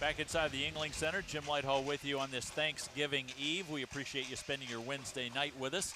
Back inside the Yuengling Center, Jim Lighthall with you on this Thanksgiving Eve. We appreciate you spending your Wednesday night with us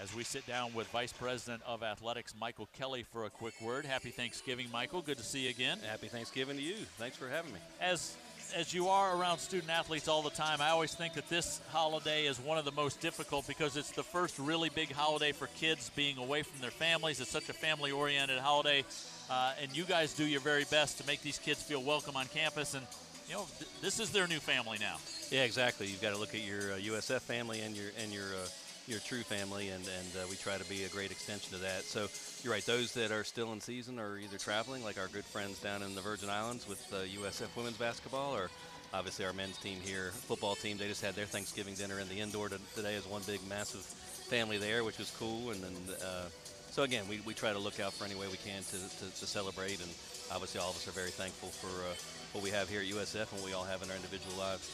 as we sit down with Vice President of Athletics Michael Kelly for a quick word. Happy Thanksgiving, Michael. Good to see you again. Happy Thanksgiving to you. Thanks for having me. As as you are around student athletes all the time, I always think that this holiday is one of the most difficult because it's the first really big holiday for kids being away from their families. It's such a family oriented holiday. Uh, and you guys do your very best to make these kids feel welcome on campus. And you know, th- this is their new family now. Yeah, exactly. You've got to look at your uh, USF family and your and your uh, your true family, and and uh, we try to be a great extension to that. So you're right. Those that are still in season are either traveling, like our good friends down in the Virgin Islands with USF women's basketball, or obviously our men's team here, football team. They just had their Thanksgiving dinner in the indoor today as one big massive family there, which was cool. And then uh, so again, we, we try to look out for any way we can to, to, to celebrate, and obviously all of us are very thankful for uh, what we have here at USF and what we all have in our individual lives.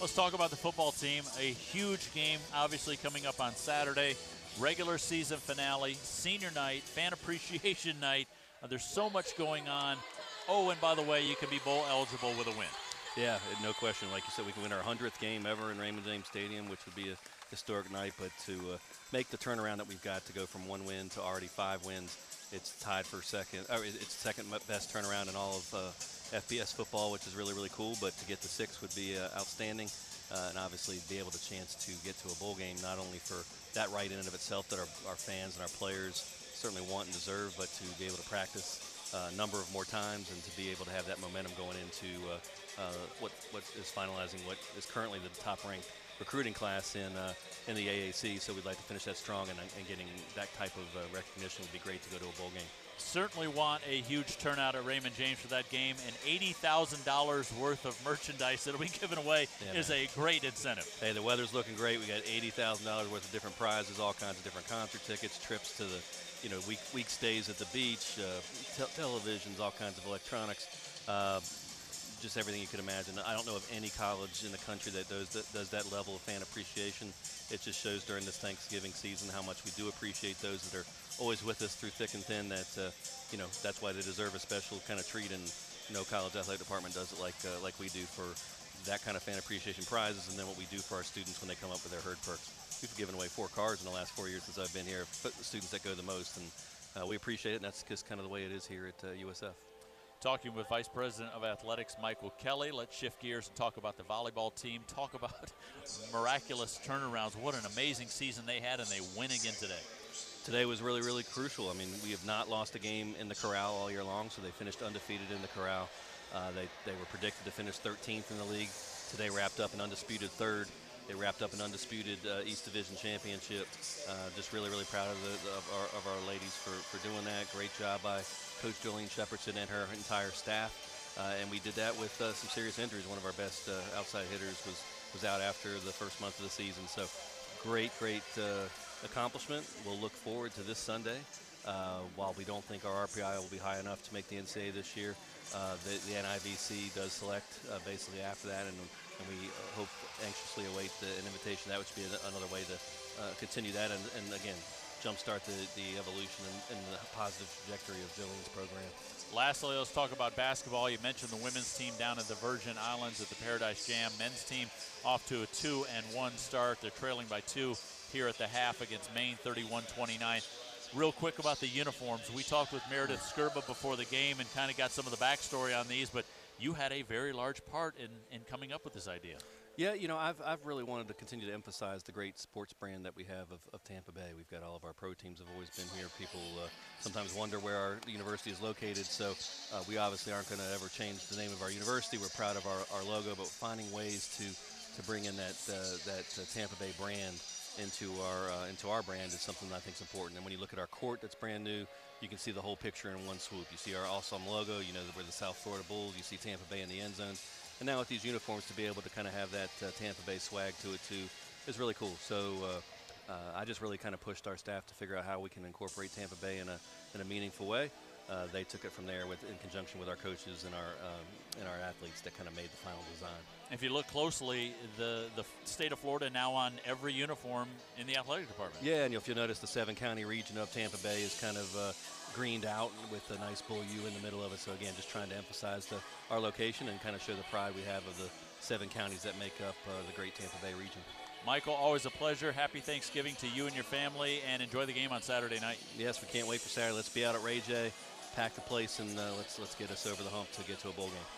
Let's talk about the football team. A huge game, obviously, coming up on Saturday. Regular season finale, senior night, fan appreciation night. Uh, there's so much going on. Oh, and by the way, you can be bowl eligible with a win. Yeah, no question. Like you said, we can win our 100th game ever in Raymond James Stadium, which would be a historic night. But to uh, make the turnaround that we've got to go from one win to already five wins, it's tied for second. Or it's second best turnaround in all of uh, FBS football, which is really really cool. But to get to six would be uh, outstanding, uh, and obviously be able to chance to get to a bowl game, not only for that right in and of itself that our, our fans and our players certainly want and deserve, but to be able to practice a number of more times and to be able to have that momentum going into uh, uh, what what is finalizing what is currently the top ranked recruiting class in uh, in the AAC. So we'd like to finish that strong, and, and getting that type of uh, recognition would be great to go to a bowl game. Certainly want a huge turnout at Raymond James for that game, and eighty thousand dollars worth of merchandise that'll be given away yeah, is man. a great incentive. Hey, the weather's looking great. We got eighty thousand dollars worth of different prizes, all kinds of different concert tickets, trips to the you know week week stays at the beach, uh, te- televisions, all kinds of electronics. Uh, just everything you could imagine. I don't know of any college in the country that does that, does that level of fan appreciation. It just shows during this Thanksgiving season how much we do appreciate those that are always with us through thick and thin. That uh, you know that's why they deserve a special kind of treat, and no college athletic department does it like uh, like we do for that kind of fan appreciation prizes, and then what we do for our students when they come up with their herd perks. We've given away four cars in the last four years since I've been here. Students that go the most, and uh, we appreciate it. And that's just kind of the way it is here at USF. Talking with Vice President of Athletics Michael Kelly. Let's shift gears and talk about the volleyball team. Talk about miraculous turnarounds. What an amazing season they had, and they win again today. Today was really, really crucial. I mean, we have not lost a game in the Corral all year long, so they finished undefeated in the Corral. Uh, they, they were predicted to finish 13th in the league. Today wrapped up an undisputed third. They wrapped up an undisputed uh, East Division championship. Uh, just really, really proud of, the, of, our, of our ladies for, for doing that. Great job by Coach Jolene Shepardson and her entire staff. Uh, and we did that with uh, some serious injuries. One of our best uh, outside hitters was, was out after the first month of the season. So great, great uh, accomplishment. We'll look forward to this Sunday. Uh, while we don't think our RPI will be high enough to make the NCAA this year, uh, the, the, NIVC does select basically after that, and, and we hope anxiously await the, an invitation. That would be another way to continue that, and, and again, jumpstart the, the evolution and, and, the positive trajectory of Jillian's program. Lastly, let's talk about basketball. You mentioned the women's team down at the Virgin Islands at the Paradise Jam. Men's team off to a two and one start. They're trailing by two here at the half against Maine 31-29. Real quick about the uniforms. We talked with Meredith Skirba before the game and kind of got some of the backstory on these, but you had a very large part in, in coming up with this idea. Yeah, you know, I've, I've really wanted to continue to emphasize the great sports brand that we have of, of Tampa Bay. We've got all of our pro teams have always been here. People uh, sometimes wonder where our university is located, so uh, we obviously aren't going to ever change the name of our university. We're proud of our, our logo, but finding ways to, to bring in that, uh, that uh, Tampa Bay brand into our uh, into our brand is something that I think is important. And when you look at our court that's brand new, you can see the whole picture in one swoop. You see our awesome logo. You know we're the South Florida Bulls. You see Tampa Bay in the end zone. And now with these uniforms, to be able to kind of have that uh, Tampa Bay swag to it too is really cool. So uh, uh, I just really kind of pushed our staff to figure out how we can incorporate Tampa Bay in a in a meaningful way. Uh, they took it from there with in conjunction with our coaches and our um, and our athletes that kind of made the final design. If you look closely, the the state of Florida now on every uniform in the athletic department. Yeah, and if you'll notice, the seven county region of Tampa Bay is kind of uh, greened out with a nice bull U in the middle of it. So again, just trying to emphasize the, our location and kind of show the pride we have of the seven counties that make up uh, the great Tampa Bay region. Michael, always a pleasure. Happy Thanksgiving to you and your family, and enjoy the game on Saturday night. Yes, we can't wait for Saturday. Let's be out at Ray J, pack the place, and uh, let's let's get us over the hump to get to a bowl game.